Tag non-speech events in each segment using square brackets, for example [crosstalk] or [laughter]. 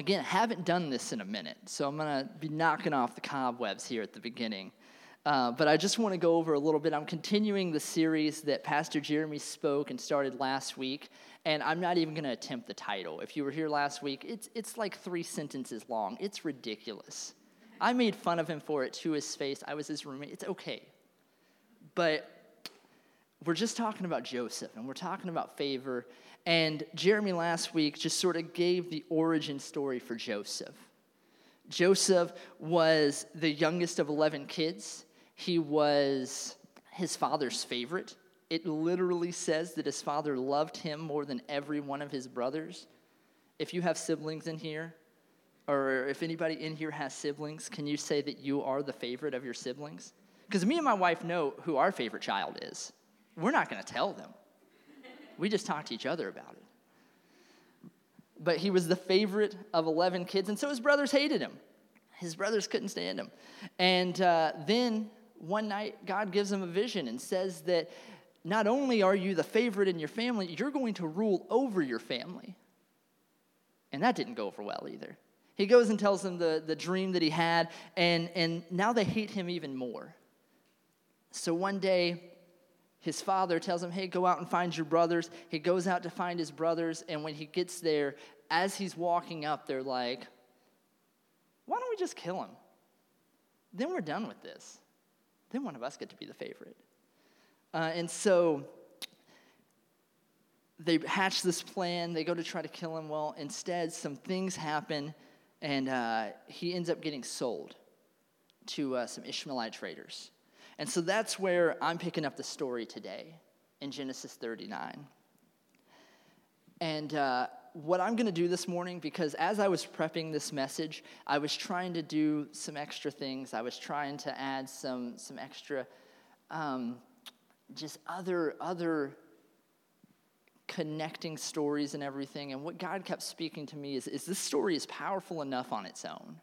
again, haven't done this in a minute, so I'm going to be knocking off the cobwebs here at the beginning. Uh, but I just want to go over a little bit. I'm continuing the series that Pastor Jeremy spoke and started last week, and I'm not even going to attempt the title. If you were here last week, it's, it's like three sentences long. It's ridiculous. I made fun of him for it to his face. I was his roommate. It's okay. But we're just talking about Joseph, and we're talking about favor. And Jeremy last week just sort of gave the origin story for Joseph. Joseph was the youngest of 11 kids. He was his father's favorite. It literally says that his father loved him more than every one of his brothers. If you have siblings in here, or if anybody in here has siblings, can you say that you are the favorite of your siblings? Because me and my wife know who our favorite child is. We're not going to tell them, we just talked to each other about it. But he was the favorite of 11 kids, and so his brothers hated him. His brothers couldn't stand him. And uh, then one night, God gives him a vision and says that not only are you the favorite in your family, you're going to rule over your family. And that didn't go over well either. He goes and tells them the, the dream that he had, and, and now they hate him even more. So one day, his father tells him, Hey, go out and find your brothers. He goes out to find his brothers, and when he gets there, as he's walking up, they're like, Why don't we just kill him? Then we're done with this then one of us get to be the favorite. Uh, and so they hatch this plan. They go to try to kill him. Well, instead, some things happen, and uh, he ends up getting sold to uh, some Ishmaelite traders. And so that's where I'm picking up the story today in Genesis 39. And uh, what I'm going to do this morning, because as I was prepping this message, I was trying to do some extra things. I was trying to add some, some extra, um, just other, other connecting stories and everything. And what God kept speaking to me is, is this story is powerful enough on its own.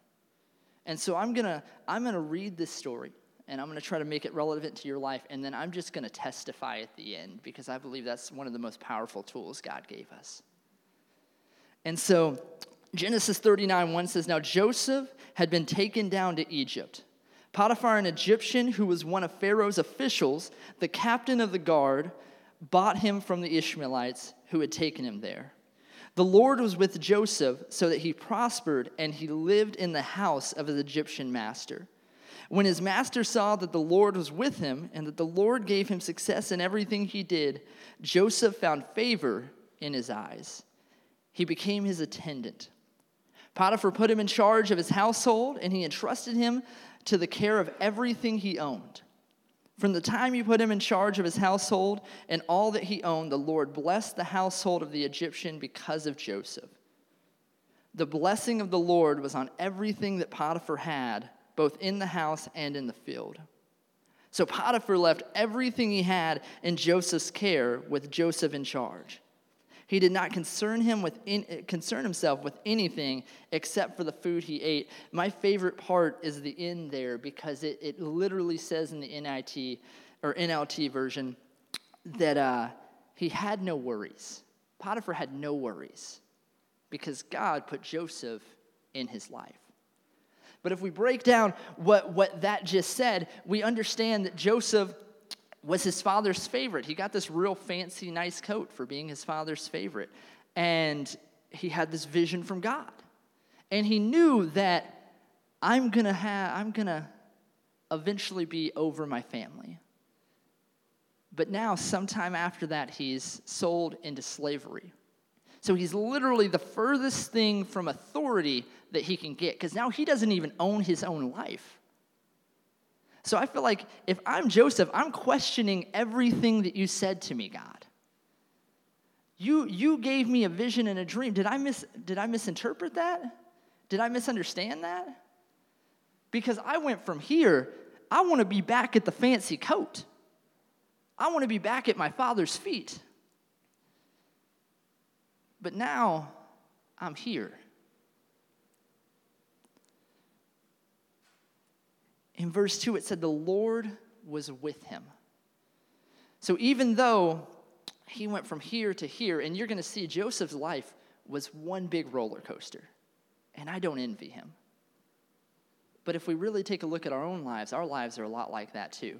And so I'm going to I'm going to read this story and I'm going to try to make it relevant to your life. And then I'm just going to testify at the end because I believe that's one of the most powerful tools God gave us. And so Genesis 39 1 says, Now Joseph had been taken down to Egypt. Potiphar, an Egyptian who was one of Pharaoh's officials, the captain of the guard, bought him from the Ishmaelites who had taken him there. The Lord was with Joseph so that he prospered and he lived in the house of his Egyptian master. When his master saw that the Lord was with him and that the Lord gave him success in everything he did, Joseph found favor in his eyes he became his attendant. Potiphar put him in charge of his household, and he entrusted him to the care of everything he owned. From the time he put him in charge of his household and all that he owned, the Lord blessed the household of the Egyptian because of Joseph. The blessing of the Lord was on everything that Potiphar had, both in the house and in the field. So Potiphar left everything he had in Joseph's care with Joseph in charge. He did not concern, him with in, concern himself with anything except for the food he ate. My favorite part is the in there because it, it literally says in the NIT or NLT version that uh, he had no worries. Potiphar had no worries because God put Joseph in his life. But if we break down what, what that just said, we understand that Joseph was his father's favorite. He got this real fancy, nice coat for being his father's favorite. And he had this vision from God. And he knew that I'm gonna have, I'm gonna eventually be over my family. But now, sometime after that, he's sold into slavery. So he's literally the furthest thing from authority that he can get because now he doesn't even own his own life. So I feel like if I'm Joseph, I'm questioning everything that you said to me, God. You, you gave me a vision and a dream. Did I, mis, did I misinterpret that? Did I misunderstand that? Because I went from here, I want to be back at the fancy coat. I want to be back at my father's feet. But now I'm here. in verse 2, it said, The Lord was with him. So even though he went from here to here, and you're going to see Joseph's life was one big roller coaster. And I don't envy him. But if we really take a look at our own lives, our lives are a lot like that too.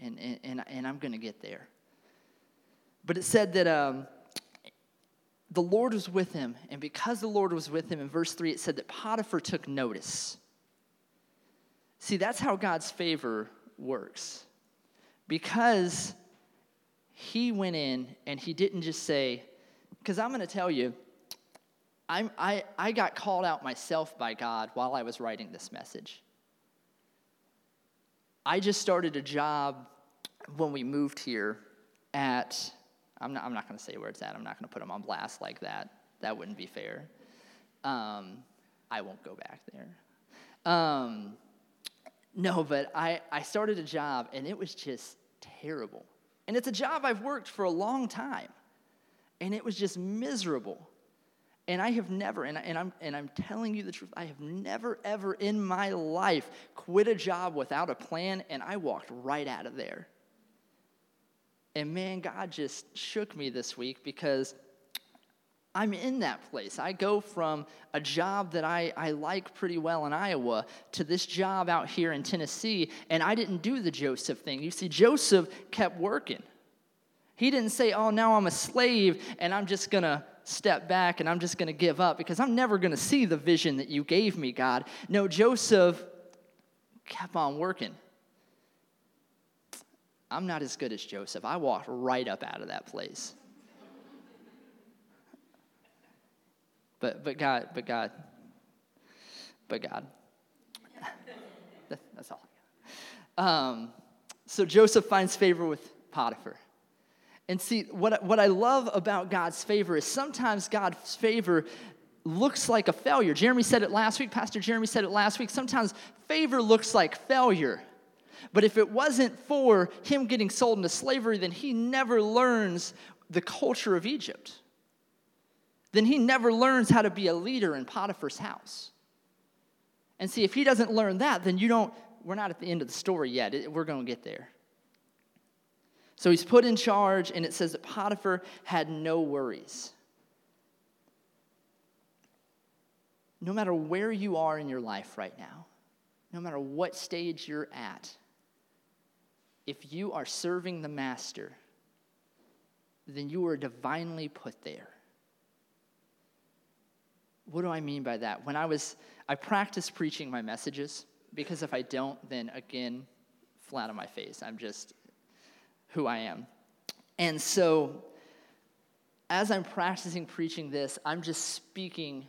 And, and, and, I'm going to get there. But it said that um, the Lord was with him. And because the Lord was with him, in verse 3, it said that Potiphar took notice. See, that's how God's favor works. Because he went in and he didn't just say, because I'm going to tell you, I'm, I, I got called out myself by God while I was writing this message. I just started a job when we moved here at, I'm not, I'm not going to say where it's at. I'm not going to put them on blast like that. That wouldn't be fair. Um, I won't go back there. Um, no, but I, I started a job and it was just terrible. And it's a job I've worked for a long time. And it was just miserable. And I have never, and, I, and, I'm, and I'm telling you the truth, I have never, ever in my life quit a job without a plan, and I walked right out of there. And man, God just shook me this week because I'm in that place. I go from a job that I, I like pretty well in Iowa to this job out here in Tennessee, and I didn't do the Joseph thing. You see, Joseph kept working. He didn't say, Oh, now I'm a slave and I'm just gonna step back and I'm just gonna give up because I'm never gonna see the vision that you gave me, God. No, Joseph kept on working. I'm not as good as Joseph. I walked right up out of that place. But, but God, but God, but God. [laughs] That's all. Um, so Joseph finds favor with Potiphar. And see, what, what I love about God's favor is sometimes God's favor looks like a failure. Jeremy said it last week, Pastor Jeremy said it last week. Sometimes favor looks like failure. But if it wasn't for him getting sold into slavery, then he never learns the culture of Egypt. Then he never learns how to be a leader in Potiphar's house. And see, if he doesn't learn that, then you don't, we're not at the end of the story yet. We're going to get there. So he's put in charge, and it says that Potiphar had no worries. No matter where you are in your life right now, no matter what stage you're at, if you are serving the Master, then you are divinely put there. What do I mean by that? When I was, I practiced preaching my messages because if I don't, then again, flat on my face. I'm just who I am. And so, as I'm practicing preaching this, I'm just speaking,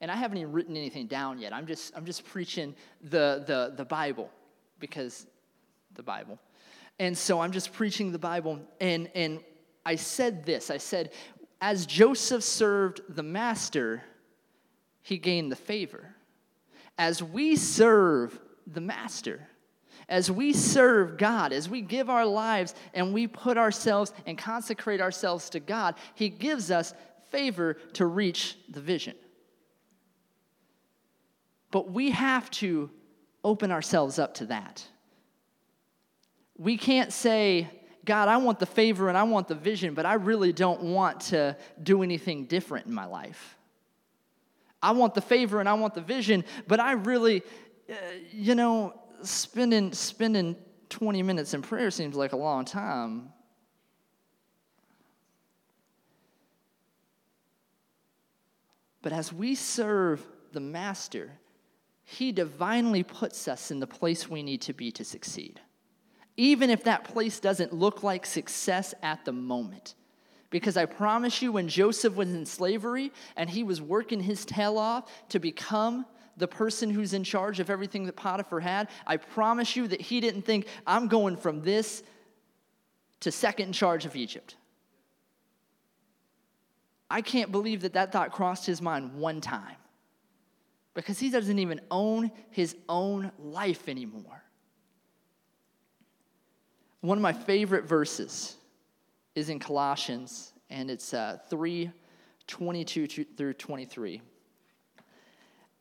and I haven't even written anything down yet. I'm just, I'm just preaching the, the, the Bible because the Bible. And so I'm just preaching the Bible, and, and I said this I said, as Joseph served the master, he gained the favor. As we serve the master, as we serve God, as we give our lives and we put ourselves and consecrate ourselves to God, He gives us favor to reach the vision. But we have to open ourselves up to that. We can't say, God, I want the favor and I want the vision, but I really don't want to do anything different in my life. I want the favor and I want the vision, but I really, uh, you know, spending, spending 20 minutes in prayer seems like a long time. But as we serve the Master, He divinely puts us in the place we need to be to succeed. Even if that place doesn't look like success at the moment. Because I promise you, when Joseph was in slavery and he was working his tail off to become the person who's in charge of everything that Potiphar had, I promise you that he didn't think, I'm going from this to second in charge of Egypt. I can't believe that that thought crossed his mind one time because he doesn't even own his own life anymore. One of my favorite verses is in Colossians, and it's uh, 3 22 through 23.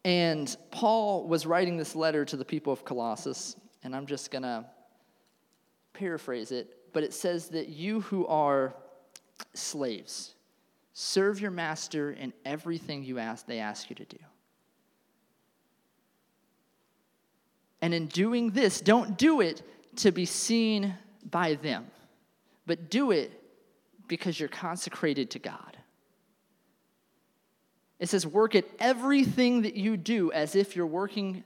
And Paul was writing this letter to the people of Colossus, and I'm just going to paraphrase it, but it says that you who are slaves, serve your master in everything you ask they ask you to do. And in doing this, don't do it to be seen by them, but do it because you're consecrated to God. It says, work at everything that you do as if you're working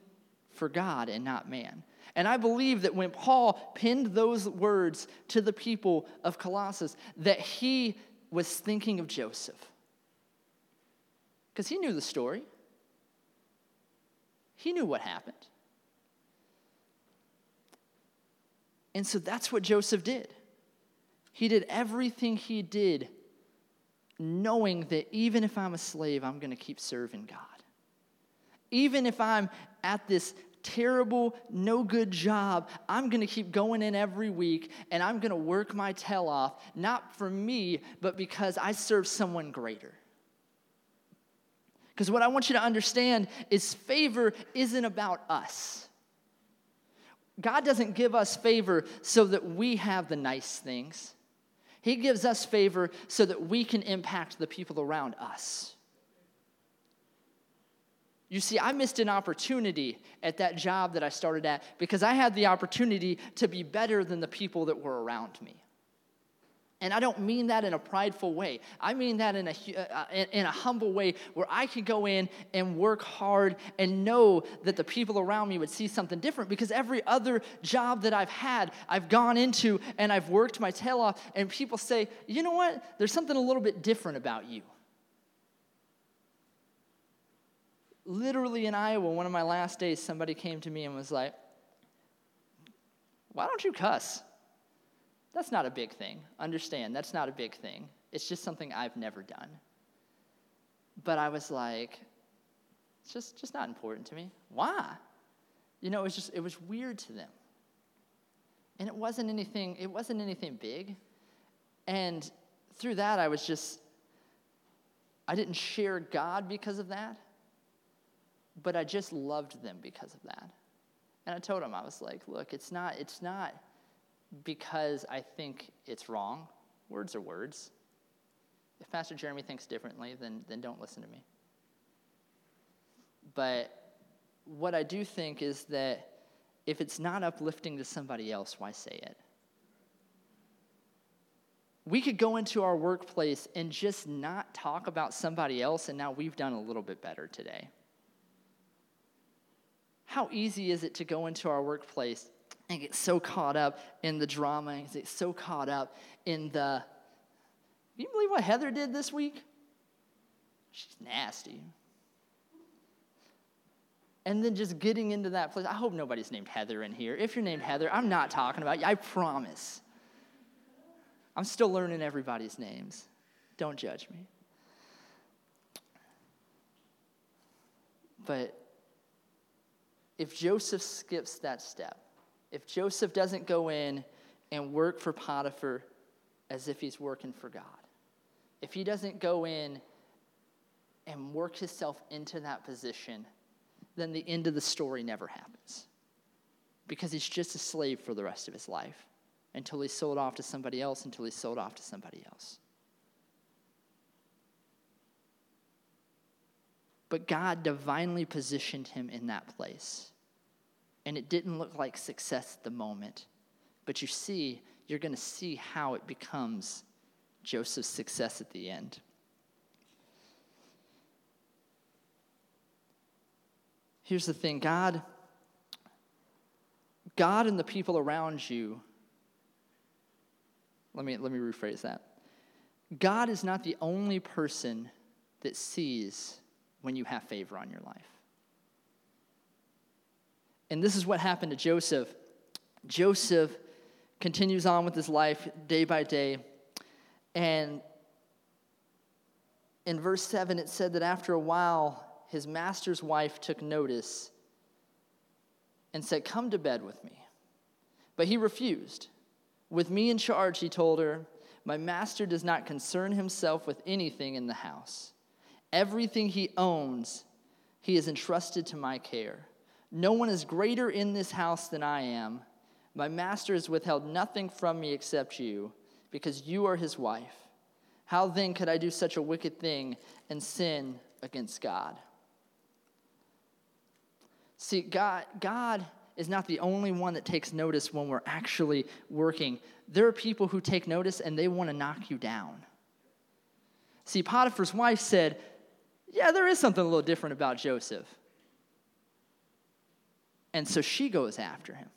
for God and not man. And I believe that when Paul pinned those words to the people of Colossus, that he was thinking of Joseph. Because he knew the story, he knew what happened. And so that's what Joseph did. He did everything he did knowing that even if I'm a slave, I'm going to keep serving God. Even if I'm at this terrible, no good job, I'm going to keep going in every week and I'm going to work my tail off, not for me, but because I serve someone greater. Because what I want you to understand is favor isn't about us. God doesn't give us favor so that we have the nice things. He gives us favor so that we can impact the people around us. You see, I missed an opportunity at that job that I started at because I had the opportunity to be better than the people that were around me. And I don't mean that in a prideful way. I mean that in a, uh, in a humble way where I could go in and work hard and know that the people around me would see something different because every other job that I've had, I've gone into and I've worked my tail off, and people say, you know what? There's something a little bit different about you. Literally in Iowa, one of my last days, somebody came to me and was like, why don't you cuss? That's not a big thing. Understand, that's not a big thing. It's just something I've never done. But I was like, it's just, just not important to me. Why? You know, it was just, it was weird to them. And it wasn't anything, it wasn't anything big. And through that, I was just, I didn't share God because of that, but I just loved them because of that. And I told them, I was like, look, it's not, it's not, because I think it's wrong. Words are words. If Pastor Jeremy thinks differently, then, then don't listen to me. But what I do think is that if it's not uplifting to somebody else, why say it? We could go into our workplace and just not talk about somebody else, and now we've done a little bit better today. How easy is it to go into our workplace and get so caught up in the drama and get so caught up in the. Can you believe what Heather did this week? She's nasty. And then just getting into that place. I hope nobody's named Heather in here. If you're named Heather, I'm not talking about you. I promise. I'm still learning everybody's names. Don't judge me. But if Joseph skips that step, if Joseph doesn't go in and work for Potiphar as if he's working for God, if he doesn't go in and work himself into that position, then the end of the story never happens. Because he's just a slave for the rest of his life until he's sold off to somebody else, until he's sold off to somebody else. But God divinely positioned him in that place and it didn't look like success at the moment. But you see, you're going to see how it becomes Joseph's success at the end. Here's the thing God, God and the people around you, let me, let me rephrase that. God is not the only person that sees when you have favor on your life. And this is what happened to Joseph. Joseph continues on with his life day by day. And in verse 7, it said that after a while, his master's wife took notice and said, Come to bed with me. But he refused. With me in charge, he told her, My master does not concern himself with anything in the house. Everything he owns, he has entrusted to my care. No one is greater in this house than I am. My master has withheld nothing from me except you, because you are his wife. How then could I do such a wicked thing and sin against God? See, God, God is not the only one that takes notice when we're actually working. There are people who take notice and they want to knock you down. See, Potiphar's wife said, Yeah, there is something a little different about Joseph. And so she goes after him.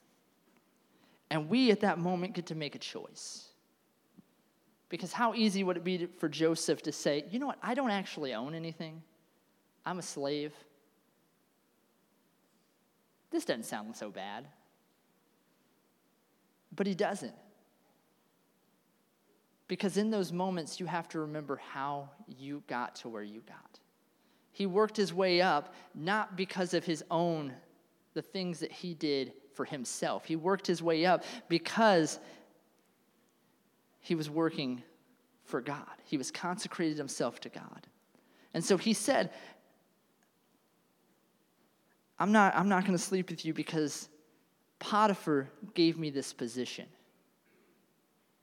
And we at that moment get to make a choice. Because how easy would it be for Joseph to say, You know what? I don't actually own anything, I'm a slave. This doesn't sound so bad. But he doesn't. Because in those moments, you have to remember how you got to where you got. He worked his way up not because of his own, the things that he did for himself. He worked his way up because he was working for God. He was consecrated himself to God. And so he said, I'm not, I'm not going to sleep with you because Potiphar gave me this position.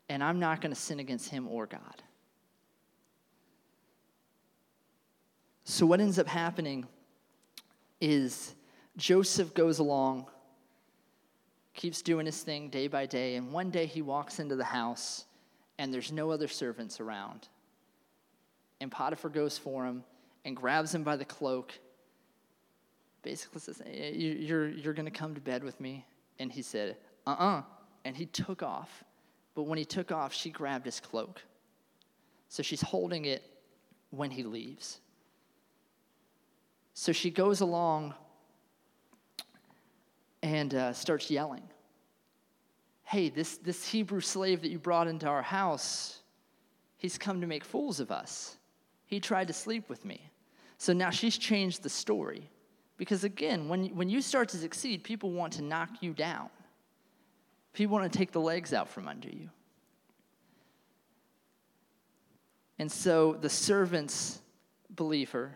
And I'm not going to sin against him or God. So, what ends up happening is Joseph goes along, keeps doing his thing day by day, and one day he walks into the house and there's no other servants around. And Potiphar goes for him and grabs him by the cloak basically says, You're, you're going to come to bed with me. And he said, Uh uh-uh. uh. And he took off. But when he took off, she grabbed his cloak. So she's holding it when he leaves. So she goes along and uh, starts yelling Hey, this, this Hebrew slave that you brought into our house, he's come to make fools of us. He tried to sleep with me. So now she's changed the story. Because again, when, when you start to succeed, people want to knock you down. People want to take the legs out from under you. And so the servants believe her.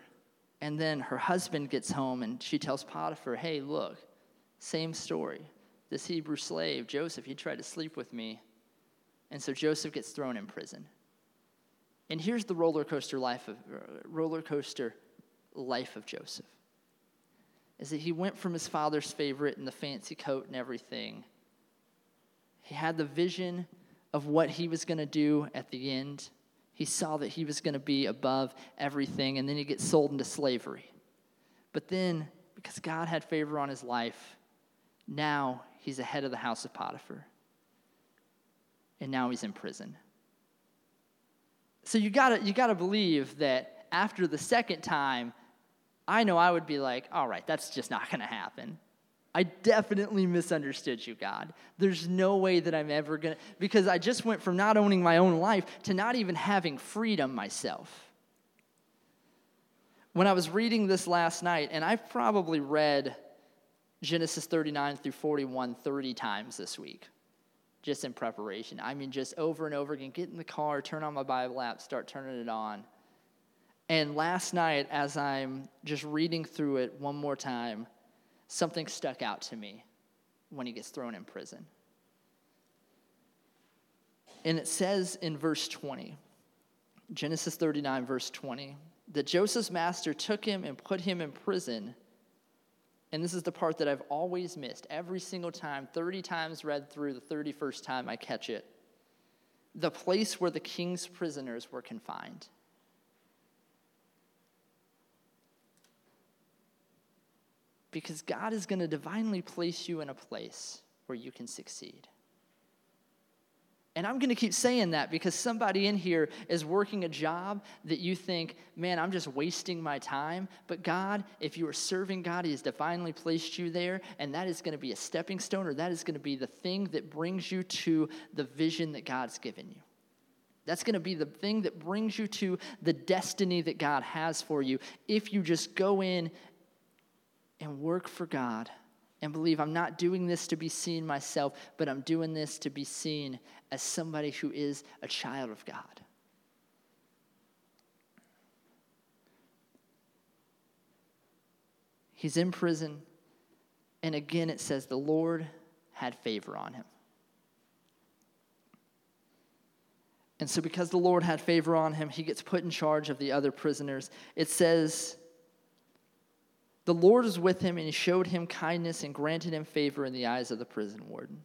And then her husband gets home and she tells Potiphar, hey, look, same story. This Hebrew slave, Joseph, he tried to sleep with me. And so Joseph gets thrown in prison. And here's the roller coaster life of uh, roller coaster life of Joseph is that he went from his father's favorite and the fancy coat and everything. He had the vision of what he was going to do at the end. He saw that he was going to be above everything, and then he gets sold into slavery. But then, because God had favor on his life, now he's the head of the house of Potiphar. And now he's in prison. So you gotta, you gotta believe that after the second time, I know I would be like, all right, that's just not to happen. I definitely misunderstood you, God. There's no way that I'm ever to, because I just went from not owning my own life to not even having freedom myself. When I was reading this last night, and I've probably read Genesis 39 through 41 30 times this week, just in preparation. I mean, just over and over again, get in the car, turn on my Bible app, start turning it on and last night, as I'm just reading through it one more time, something stuck out to me when he gets thrown in prison. And it says in verse 20, Genesis 39, verse 20, that Joseph's master took him and put him in prison. And this is the part that I've always missed every single time, 30 times read through, the 31st time I catch it. The place where the king's prisoners were confined. Because God is going to divinely place you in a place where you can succeed. And I'm going to keep saying that because somebody in here is working a job that you think, man, I'm just wasting my time. But God, if you are serving God, He has divinely placed you there, and that is going to be a stepping stone, or that is going to be the thing that brings you to the vision that God's given you. That's going to be the thing that brings you to the destiny that God has for you if you just go in and work for God and believe I'm not doing this to be seen myself, but I'm doing this to be seen as somebody who is a child of God. He's in prison, and again it says the Lord had favor on him. And so, because the Lord had favor on him, he gets put in charge of the other prisoners. It says The Lord was with him, and showed him kindness and granted him favor in the eyes of the prison warden.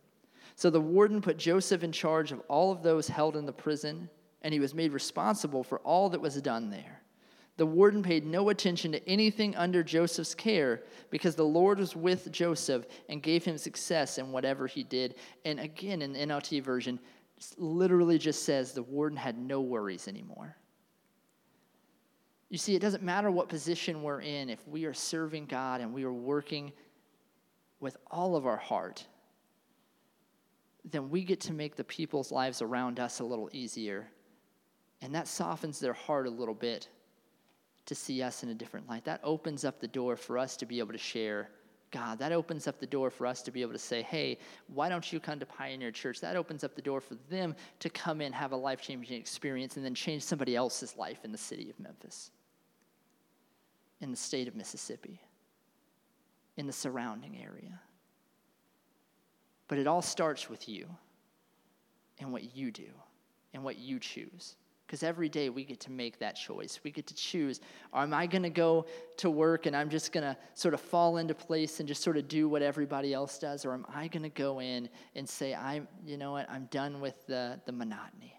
So the warden put Joseph in charge of all of those held in the prison, and he was made responsible for all that was done there. The warden paid no attention to anything under Joseph's care because the Lord was with Joseph and gave him success in whatever he did. And again, in the NLT version, literally just says the warden had no worries anymore. You see, it doesn't matter what position we're in, if we are serving God and we are working with all of our heart, then we get to make the people's lives around us a little easier. And that softens their heart a little bit to see us in a different light. That opens up the door for us to be able to share God. That opens up the door for us to be able to say, hey, why don't you come to Pioneer Church? That opens up the door for them to come in, have a life changing experience, and then change somebody else's life in the city of Memphis, in the state of Mississippi, in the surrounding area. But it all starts with you and what you do and what you choose. Because every day we get to make that choice. We get to choose am I going to go to work and I'm just going to sort of fall into place and just sort of do what everybody else does? Or am I going to go in and say, I'm, you know what, I'm done with the, the monotony?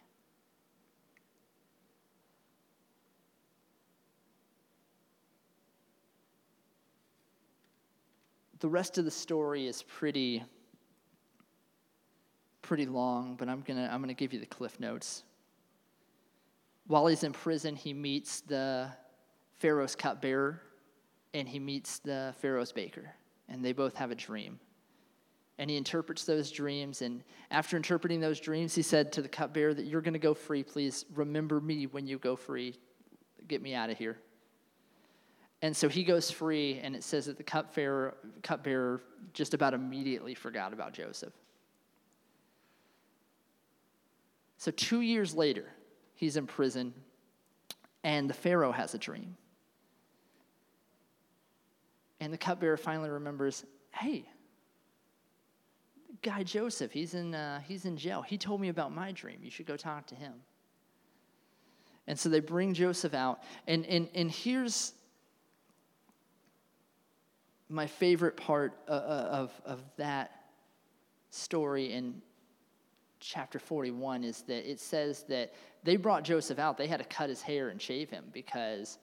The rest of the story is pretty pretty long, but I'm going to I'm going to give you the cliff notes. While he's in prison, he meets the Pharaoh's cupbearer and he meets the Pharaoh's baker, and they both have a dream. And he interprets those dreams. And after interpreting those dreams, he said to the cupbearer that you're going to go free. Please remember me when you go free. Get me out of here. And so he goes free, and it says that the cupbearer, cupbearer just about immediately forgot about Joseph. So, two years later, he's in prison, and the Pharaoh has a dream. And the cupbearer finally remembers hey, guy Joseph, he's in, uh, he's in jail. He told me about my dream. You should go talk to him. And so they bring Joseph out. And, and, and here's my favorite part uh, uh, of, of that story in chapter 41 is that it says that they brought Joseph out. They had to cut his hair and shave him because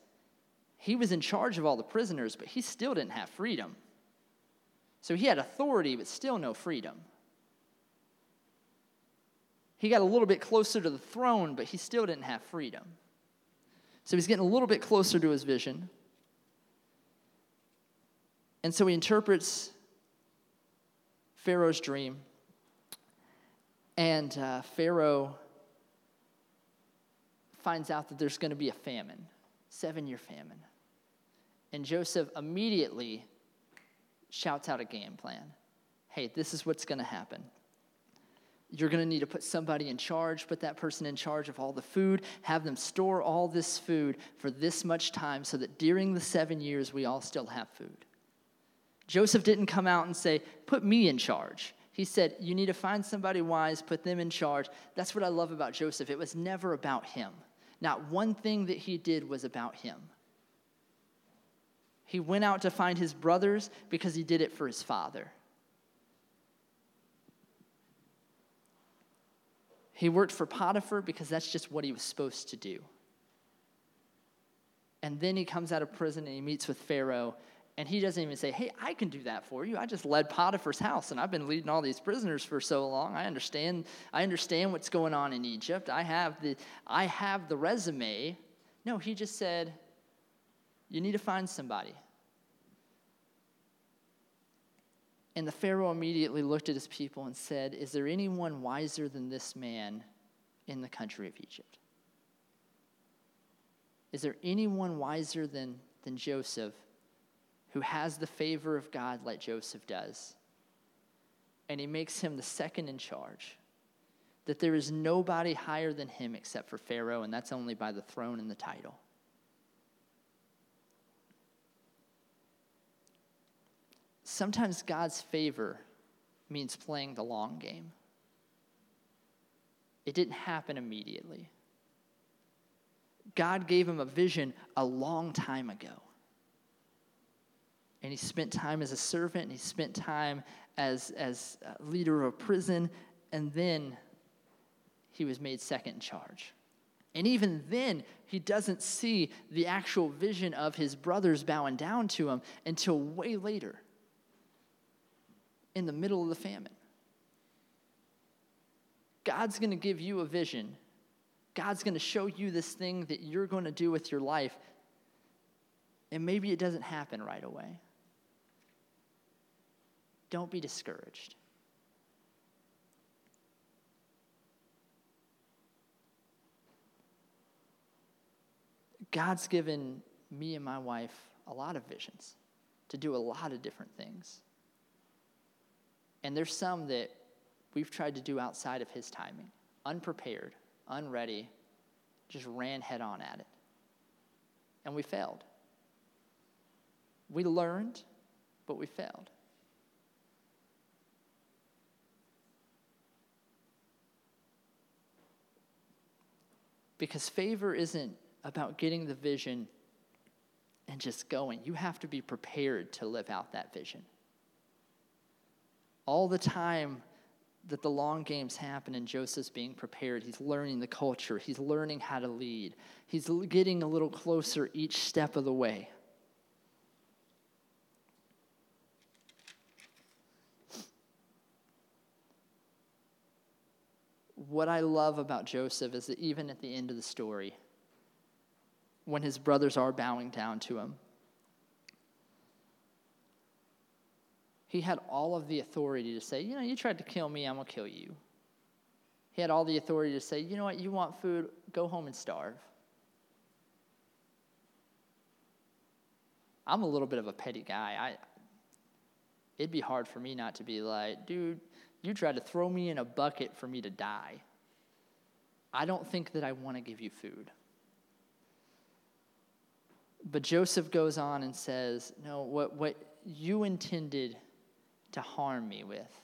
he was in charge of all the prisoners, but he still didn't have freedom. So he had authority, but still no freedom. He got a little bit closer to the throne, but he still didn't have freedom. So he's getting a little bit closer to his vision. And so he interprets Pharaoh's dream and uh, Pharaoh finds out that there's going to be a famine, seven year famine. And Joseph immediately shouts out a game plan hey, this is what's going to happen. You're going to need to put somebody in charge, put that person in charge of all the food, have them store all this food for this much time so that during the seven years we all still have food. Joseph didn't come out and say, Put me in charge. He said, You need to find somebody wise, put them in charge. That's what I love about Joseph. It was never about him. Not one thing that he did was about him. He went out to find his brothers because he did it for his father. He worked for Potiphar because that's just what he was supposed to do. And then he comes out of prison and he meets with Pharaoh and he doesn't even say, Hey, I can do that for you. I just led Potiphar's house and I've been leading all these prisoners for so long. I understand, I understand what's going on in Egypt. I have the I have the resume. No, he just said, You need to find somebody. And the Pharaoh immediately looked at his people and said, Is there anyone wiser than this man in the country of Egypt? Is there anyone wiser than, than Joseph who has the favor of God like Joseph does. And he makes him the second in charge. That there is nobody higher than him except for Pharaoh, and that's only by the throne and the title. Sometimes God's favor means playing the long game. It didn't happen immediately. God gave him a vision a long time ago and he spent time as a servant, and he spent time as, as leader of a prison, and then he was made second in charge. And even then, he doesn't see the actual vision of his brothers bowing down to him until way later, in the middle of the famine. God's going to give you a vision. God's going to show you this thing that you're going to do with your life. And maybe it doesn't happen right away. Don't be discouraged. God's given me and my wife a lot of visions to do a lot of different things. And there's some that we've tried to do outside of His timing, unprepared, unready, just ran head on at it. And we failed. We learned, but we failed. Because favor isn't about getting the vision and just going. You have to be prepared to live out that vision. All the time that the long games happen and Joseph's being prepared, he's learning the culture, he's learning how to lead, he's getting a little closer each step of the way. What I love about Joseph is that even at the end of the story, when his brothers are bowing down to him. He had all of the authority to say, you know, you tried to kill me, I'm going to kill you. He had all the authority to say, you know what, you want food, go home and starve. I'm a little bit of a petty guy. I, it'd be hard for me not to be like, dude, you tried to throw me in a bucket for me to die. I don't think that I want to give you food. But Joseph goes on and says, No, what, what you intended to harm me with,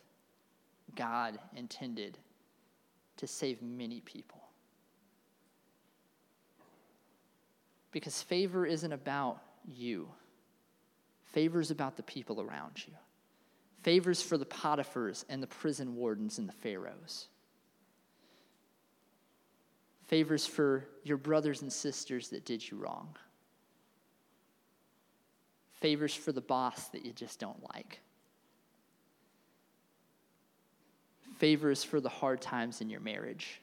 God intended to save many people. Because favor isn't about you, favor is about the people around you. Favors for the Potiphars and the prison wardens and the Pharaohs. Favors for your brothers and sisters that did you wrong favors for the boss that you just don't like, favors for the hard times in your marriage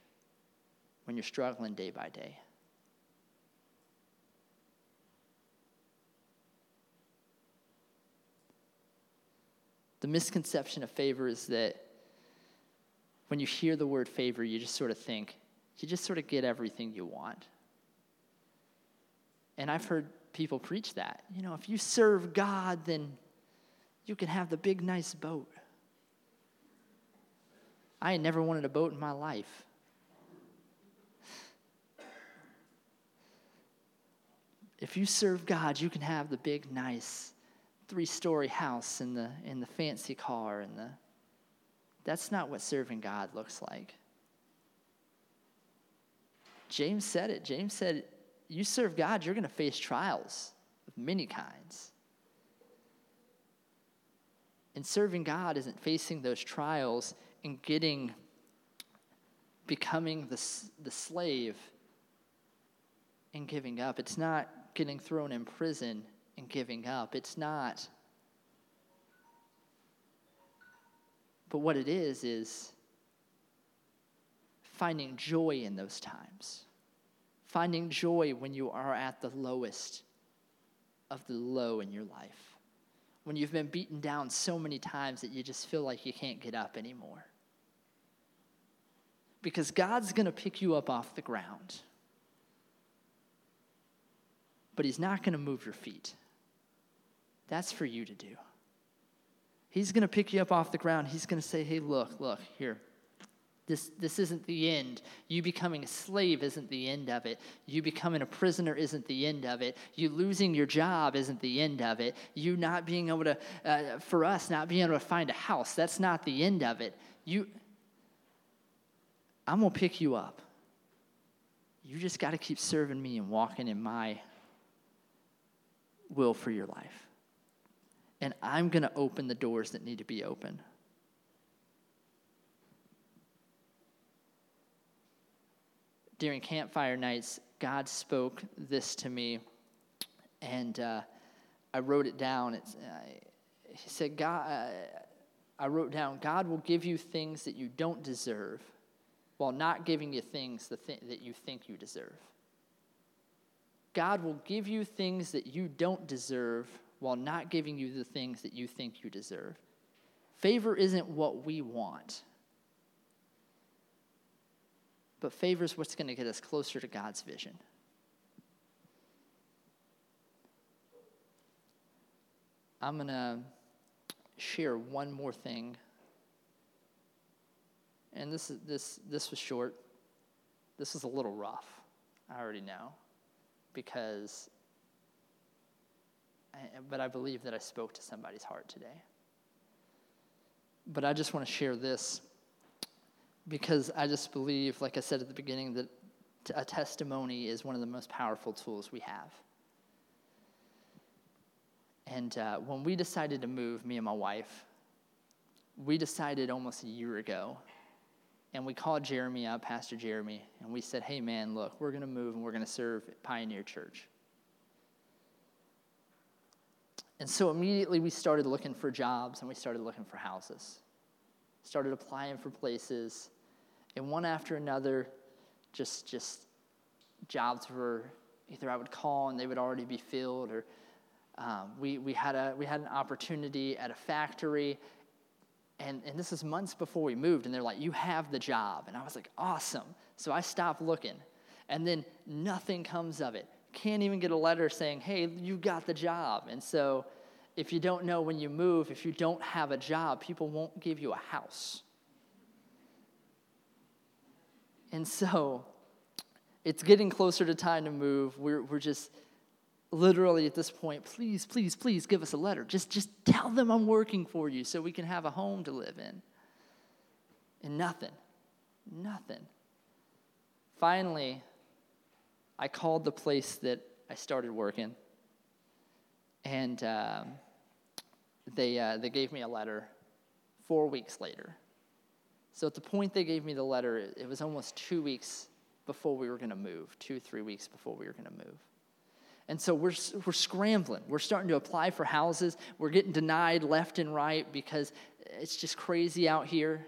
when you're struggling day by day. The misconception of favor is that when you hear the word favor, you just sort of think, you just sort of get everything you want. And I've heard people preach that. You know, if you serve God, then you can have the big, nice boat. I ain't never wanted a boat in my life. If you serve God, you can have the big, nice three-story house and the and the fancy car and the that's not what serving God looks like. James said it. James said you serve God, you're going to face trials of many kinds. And serving God isn't facing those trials and getting, becoming the, the slave and giving up. It's not getting thrown in prison and giving up. It's not. But what it is, is finding joy in those times finding joy when you are at the lowest of the low in your life. When you've been beaten down so many times that you just feel like you can't get up anymore. Because God's going to pick you up off the ground. But He's not going to move your feet. That's for you to do. He's going to pick you up off the ground. He's going to say, hey, look, look, here, this, this isn't the end. You becoming a slave isn't the end of it. You becoming a prisoner isn't the end of it. You losing your job isn't the end of it. You not being able to, uh, for us, not being able to find a house, that's not the end of it. You, I'm going to pick you up. You just got to keep serving me and walking in my will for your life. And I'm going to open the doors that need to be open. During campfire nights, God spoke this to me, and uh, I wrote it down. It's, uh, he said, God, uh, I wrote down, God will give you things that you don't deserve while not giving you things that, th- that you think you deserve. God will give you things that you don't deserve while not giving you the things that you think you deserve. Favor isn't what we want, but favor is what's going to get us closer to God's vision. I'm going to share one more thing. And this, is, this, this was short. This is a little rough, I already know, because, but I believe that I spoke to somebody's heart today. But I just want to share this because I just believe, like I said at the beginning, that a testimony is one of the most powerful tools we have. And uh, when we decided to move, me and my wife, we decided almost a year ago. And we called Jeremy up, Pastor Jeremy, and we said, hey, man, look, we're going to move and we're going to serve Pioneer Church. And so immediately we started looking for jobs and we started looking for houses. Started applying for places. And one after another, just, just jobs were either I would call and they would already be filled or um, we, we, had a, we had an opportunity at a factory, and, and this is months before we moved, and they're like, You have the job. And I was like, Awesome. So I stopped looking, and then nothing comes of it. Can't even get a letter saying, Hey, you got the job. And so if you don't know when you move, if you don't have a job, people won't give you a house. And so it's getting closer to time to move. We're, we're just literally at this point, please, please, please give us a letter. Just, just tell them I'm working for you so we can have a home to live in. And nothing, nothing. Finally, I called the place that I started working, and um, they, uh, they gave me a letter four weeks later. So at the point they gave me the letter, it was almost two weeks before we were going to move, two, three weeks before we were going to move. And so we're, we're scrambling. We're starting to apply for houses. We're getting denied left and right because it's just crazy out here.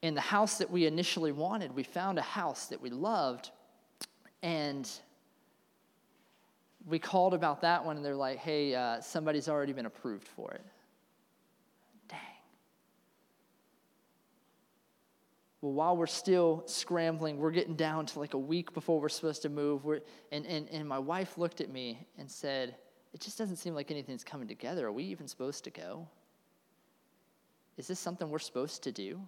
In the house that we initially wanted, we found a house that we loved. And we called about that one, and they're like, hey, uh, somebody's already been approved for it. Dang. Well, while we're still scrambling, we're getting down to like a week before we're supposed to move. We're, and, and, and my wife looked at me and said, It just doesn't seem like anything's coming together. Are we even supposed to go? Is this something we're supposed to do?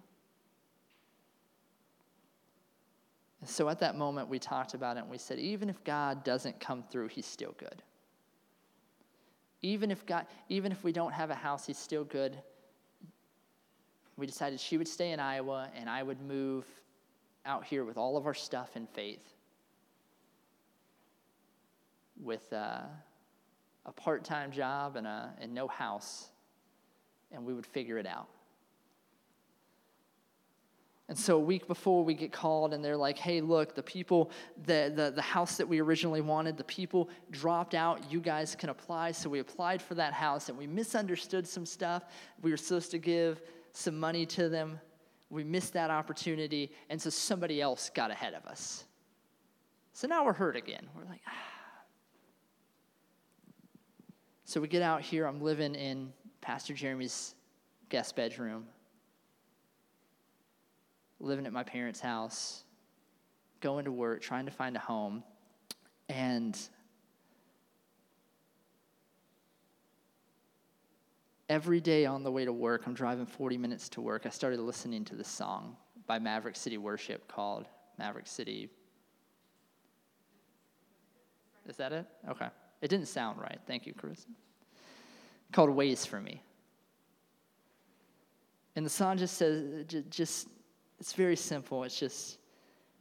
So at that moment, we talked about it and we said, even if God doesn't come through, he's still good. Even if God, even if we don't have a house, he's still good we decided she would stay in Iowa and I would move out here with all of our stuff and faith with a part time job and, a, and no house, and we would figure it out. And so a week before we get called, and they're like, hey, look, the people, the, the, the house that we originally wanted, the people dropped out. You guys can apply. So we applied for that house, and we misunderstood some stuff. We were supposed to give some money to them. We missed that opportunity, and so somebody else got ahead of us. So now we're hurt again. We're like, ah. So we get out here. I'm living in Pastor Jeremy's guest bedroom, living at my parents' house, going to work, trying to find a home. And every day on the way to work, I'm driving 40 minutes to work, I started listening to this song by Maverick City Worship called Maverick City. Is that it? Okay. It didn't sound right. Thank you, Chris. Called Ways for Me. And the song just says, just, it's very simple. It's just,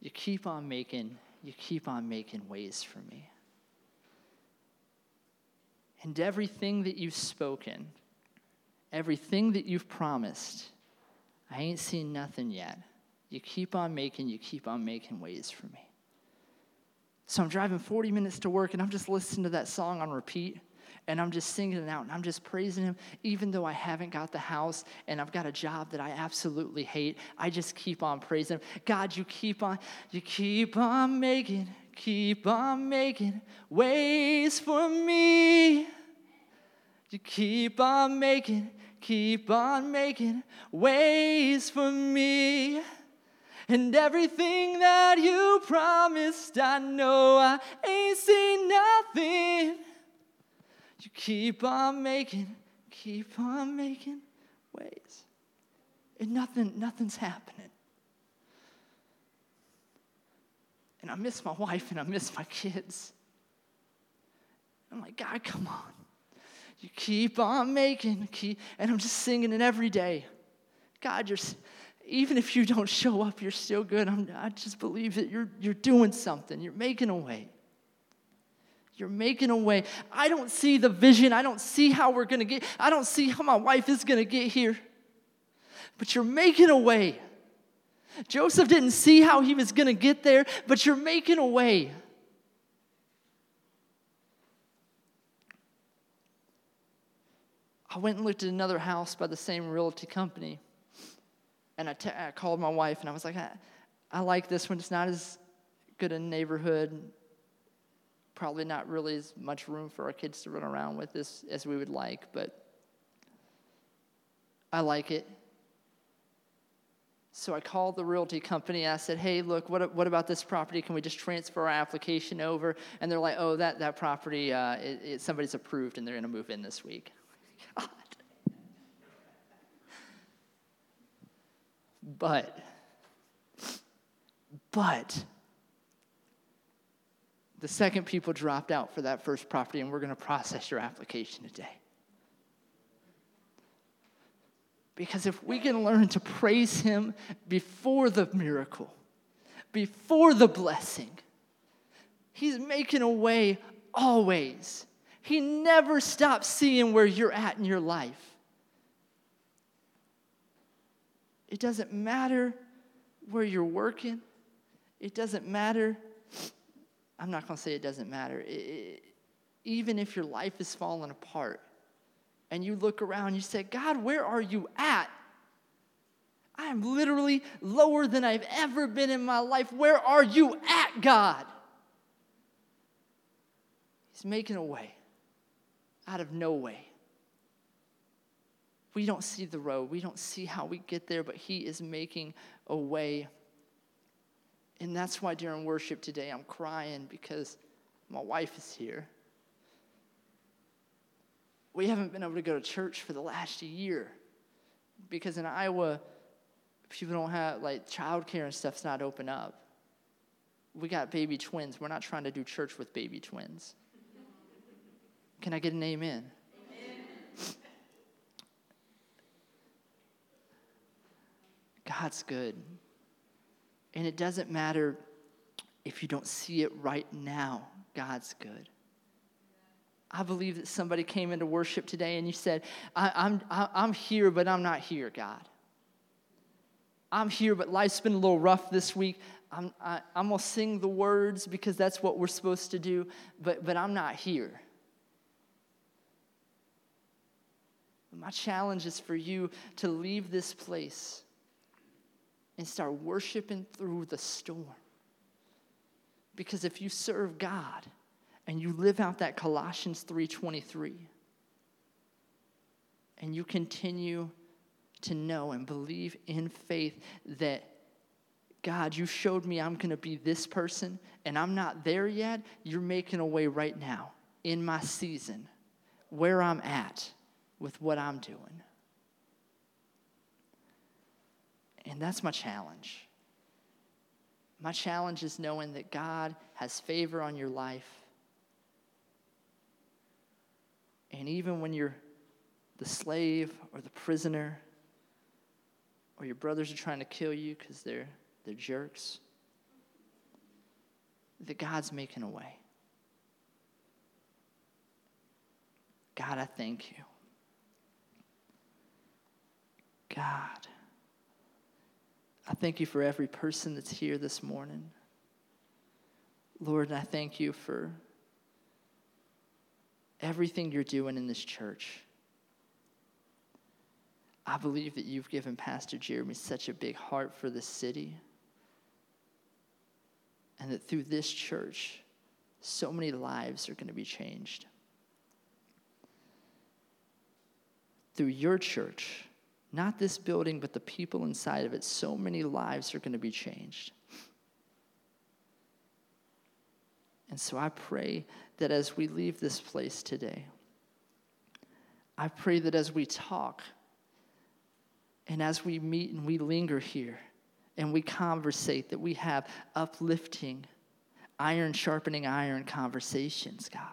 you keep on making, you keep on making ways for me. And everything that you've spoken, everything that you've promised, I ain't seen nothing yet. You keep on making, you keep on making ways for me. So I'm driving 40 minutes to work and I'm just listening to that song on repeat and I'm just singing it out and I'm just praising him even though I haven't got the house and I've got a job that I absolutely hate. I just keep on praising him. God, you keep on you keep on making keep on making ways for me. You keep on making keep on making ways for me. And everything that you promised, I know I ain't seen nothing. You keep on making, keep on making ways. And nothing, nothing's happening. And I miss my wife and I miss my kids. I'm like, God, come on. You keep on making, keep, and I'm just singing it every day. God, you're even if you don't show up, you're still good. I'm, I just believe that you're, you're doing something, you're making a way. You're making a way. I don't see the vision. I don't see how we're going to get, I don't see how my wife is going to get here. But you're making a way. Joseph didn't see how he was going to get there, but you're making a way. I went and looked at another house by the same realty company. And I, t- I called my wife and I was like, I, I like this one. It's not as good a neighborhood. Probably not really as much room for our kids to run around with this as we would like, but I like it. So I called the realty company. I said, hey, look, what, what about this property? Can we just transfer our application over? And they're like, oh, that, that property, uh, it, it, somebody's approved and they're going to move in this week. [laughs] God. But, but, the second people dropped out for that first property, and we're going to process your application today. Because if we can learn to praise Him before the miracle, before the blessing, He's making a way always. He never stops seeing where you're at in your life. It doesn't matter where you're working. It doesn't matter. I'm not going to say it doesn't matter. It, it, even if your life is falling apart and you look around, you say, God, where are you at? I am literally lower than I've ever been in my life. Where are you at, God? He's making a way out of no way. We don't see the road. We don't see how we get there, but He is making a way. And that's why during worship today, I'm crying because my wife is here. We haven't been able to go to church for the last year because in Iowa, people don't have, like, childcare and stuff's not open up. We got baby twins. We're not trying to do church with baby twins. Can I get an amen? God's good. And it doesn't matter if you don't see it right now, God's good. I believe that somebody came into worship today and you said, I, I'm, I, I'm here, but I'm not here, God. I'm here, but life's been a little rough this week. I'm, I, I'm going to sing the words because that's what we're supposed to do, but, but I'm not here. My challenge is for you to leave this place and start worshiping through the storm. Because if you serve God and you live out that Colossians 3:23 and you continue to know and believe in faith that God, you showed me I'm going to be this person and I'm not there yet, you're making a way right now in my season where I'm at with what I'm doing. And that's my challenge. My challenge is knowing that God has favor on your life. And even when you're the slave or the prisoner, or your brothers are trying to kill you because they're, they're jerks, that God's making a way. God, I thank you. God, I thank you for every person that's here this morning. Lord, I thank you for everything you're doing in this church. I believe that you've given Pastor Jeremy such a big heart for this city. And that through this church, so many lives are going to be changed. Through your church, not this building, but the people inside of it, so many lives are going to be changed. And so I pray that as we leave this place today, I pray that as we talk and as we meet and we linger here and we conversate, that we have uplifting, iron sharpening iron conversations, God.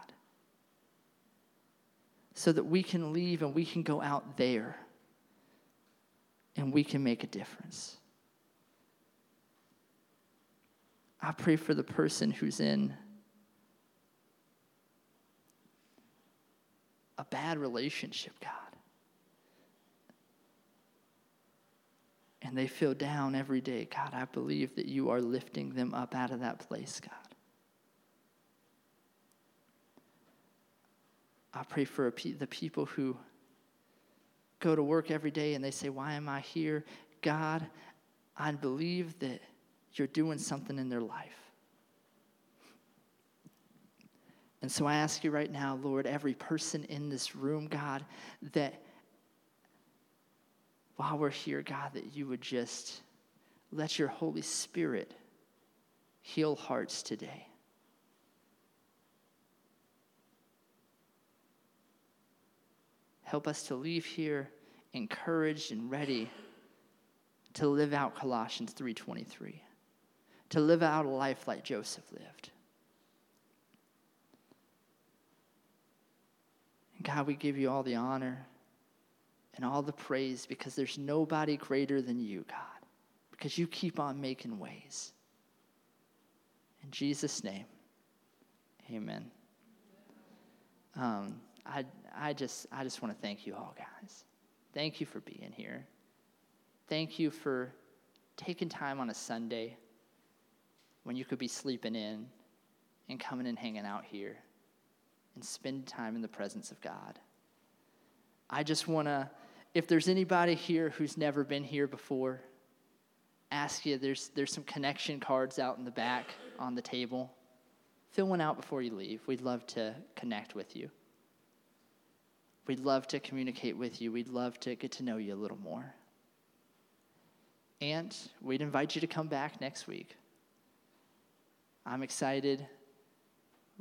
So that we can leave and we can go out there and we can make a difference. I pray for the person who's in a bad relationship, God. And they feel down every day. God, I believe that you are lifting them up out of that place, God. I pray for the people who go to work every day and they say, Why am I here? God, I believe that you're doing something in their life. And so I ask you right now, Lord, every person in this room, God, that while we're here, God, that you would just let your Holy Spirit heal hearts today. Help us to leave here encouraged and ready to live out Colossians 3:23. To live out a life like Joseph lived. And God, we give you all the honor and all the praise because there's nobody greater than you, God, because you keep on making ways. In Jesus' name, amen. Um, I, I just, I just want to thank you all, guys. Thank you for being here. Thank you for taking time on a Sunday when you could be sleeping in and coming and hanging out here and spend time in the presence of God. I just want to, if there's anybody here who's never been here before, ask you, there's, there's some connection cards out in the back on the table. Fill one out before you leave. We'd love to connect with you. We'd love to communicate with you. We'd love to get to know you a little more. And we'd invite you to come back next week. I'm excited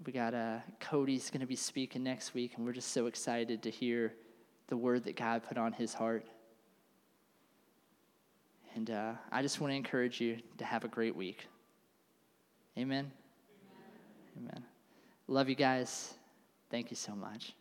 we got uh, Cody's going to be speaking next week, and we're just so excited to hear the word that God put on his heart. And uh, I just want to encourage you to have a great week. Amen. Amen. Amen. Love you guys. Thank you so much.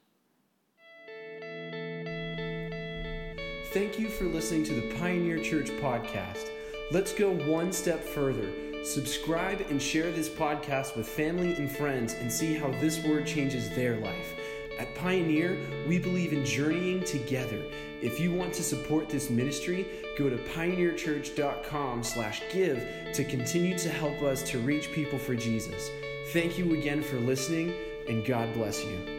Thank you for listening to the Pioneer Church podcast. Let's go one step further Subscribe and share this podcast with family and friends and see how this word changes their life. At Pioneer, we believe in journeying together. If you want to support this ministry, go to pioneerchurch.com/give to continue to help us to reach people for Jesus. Thank you again for listening and God bless you.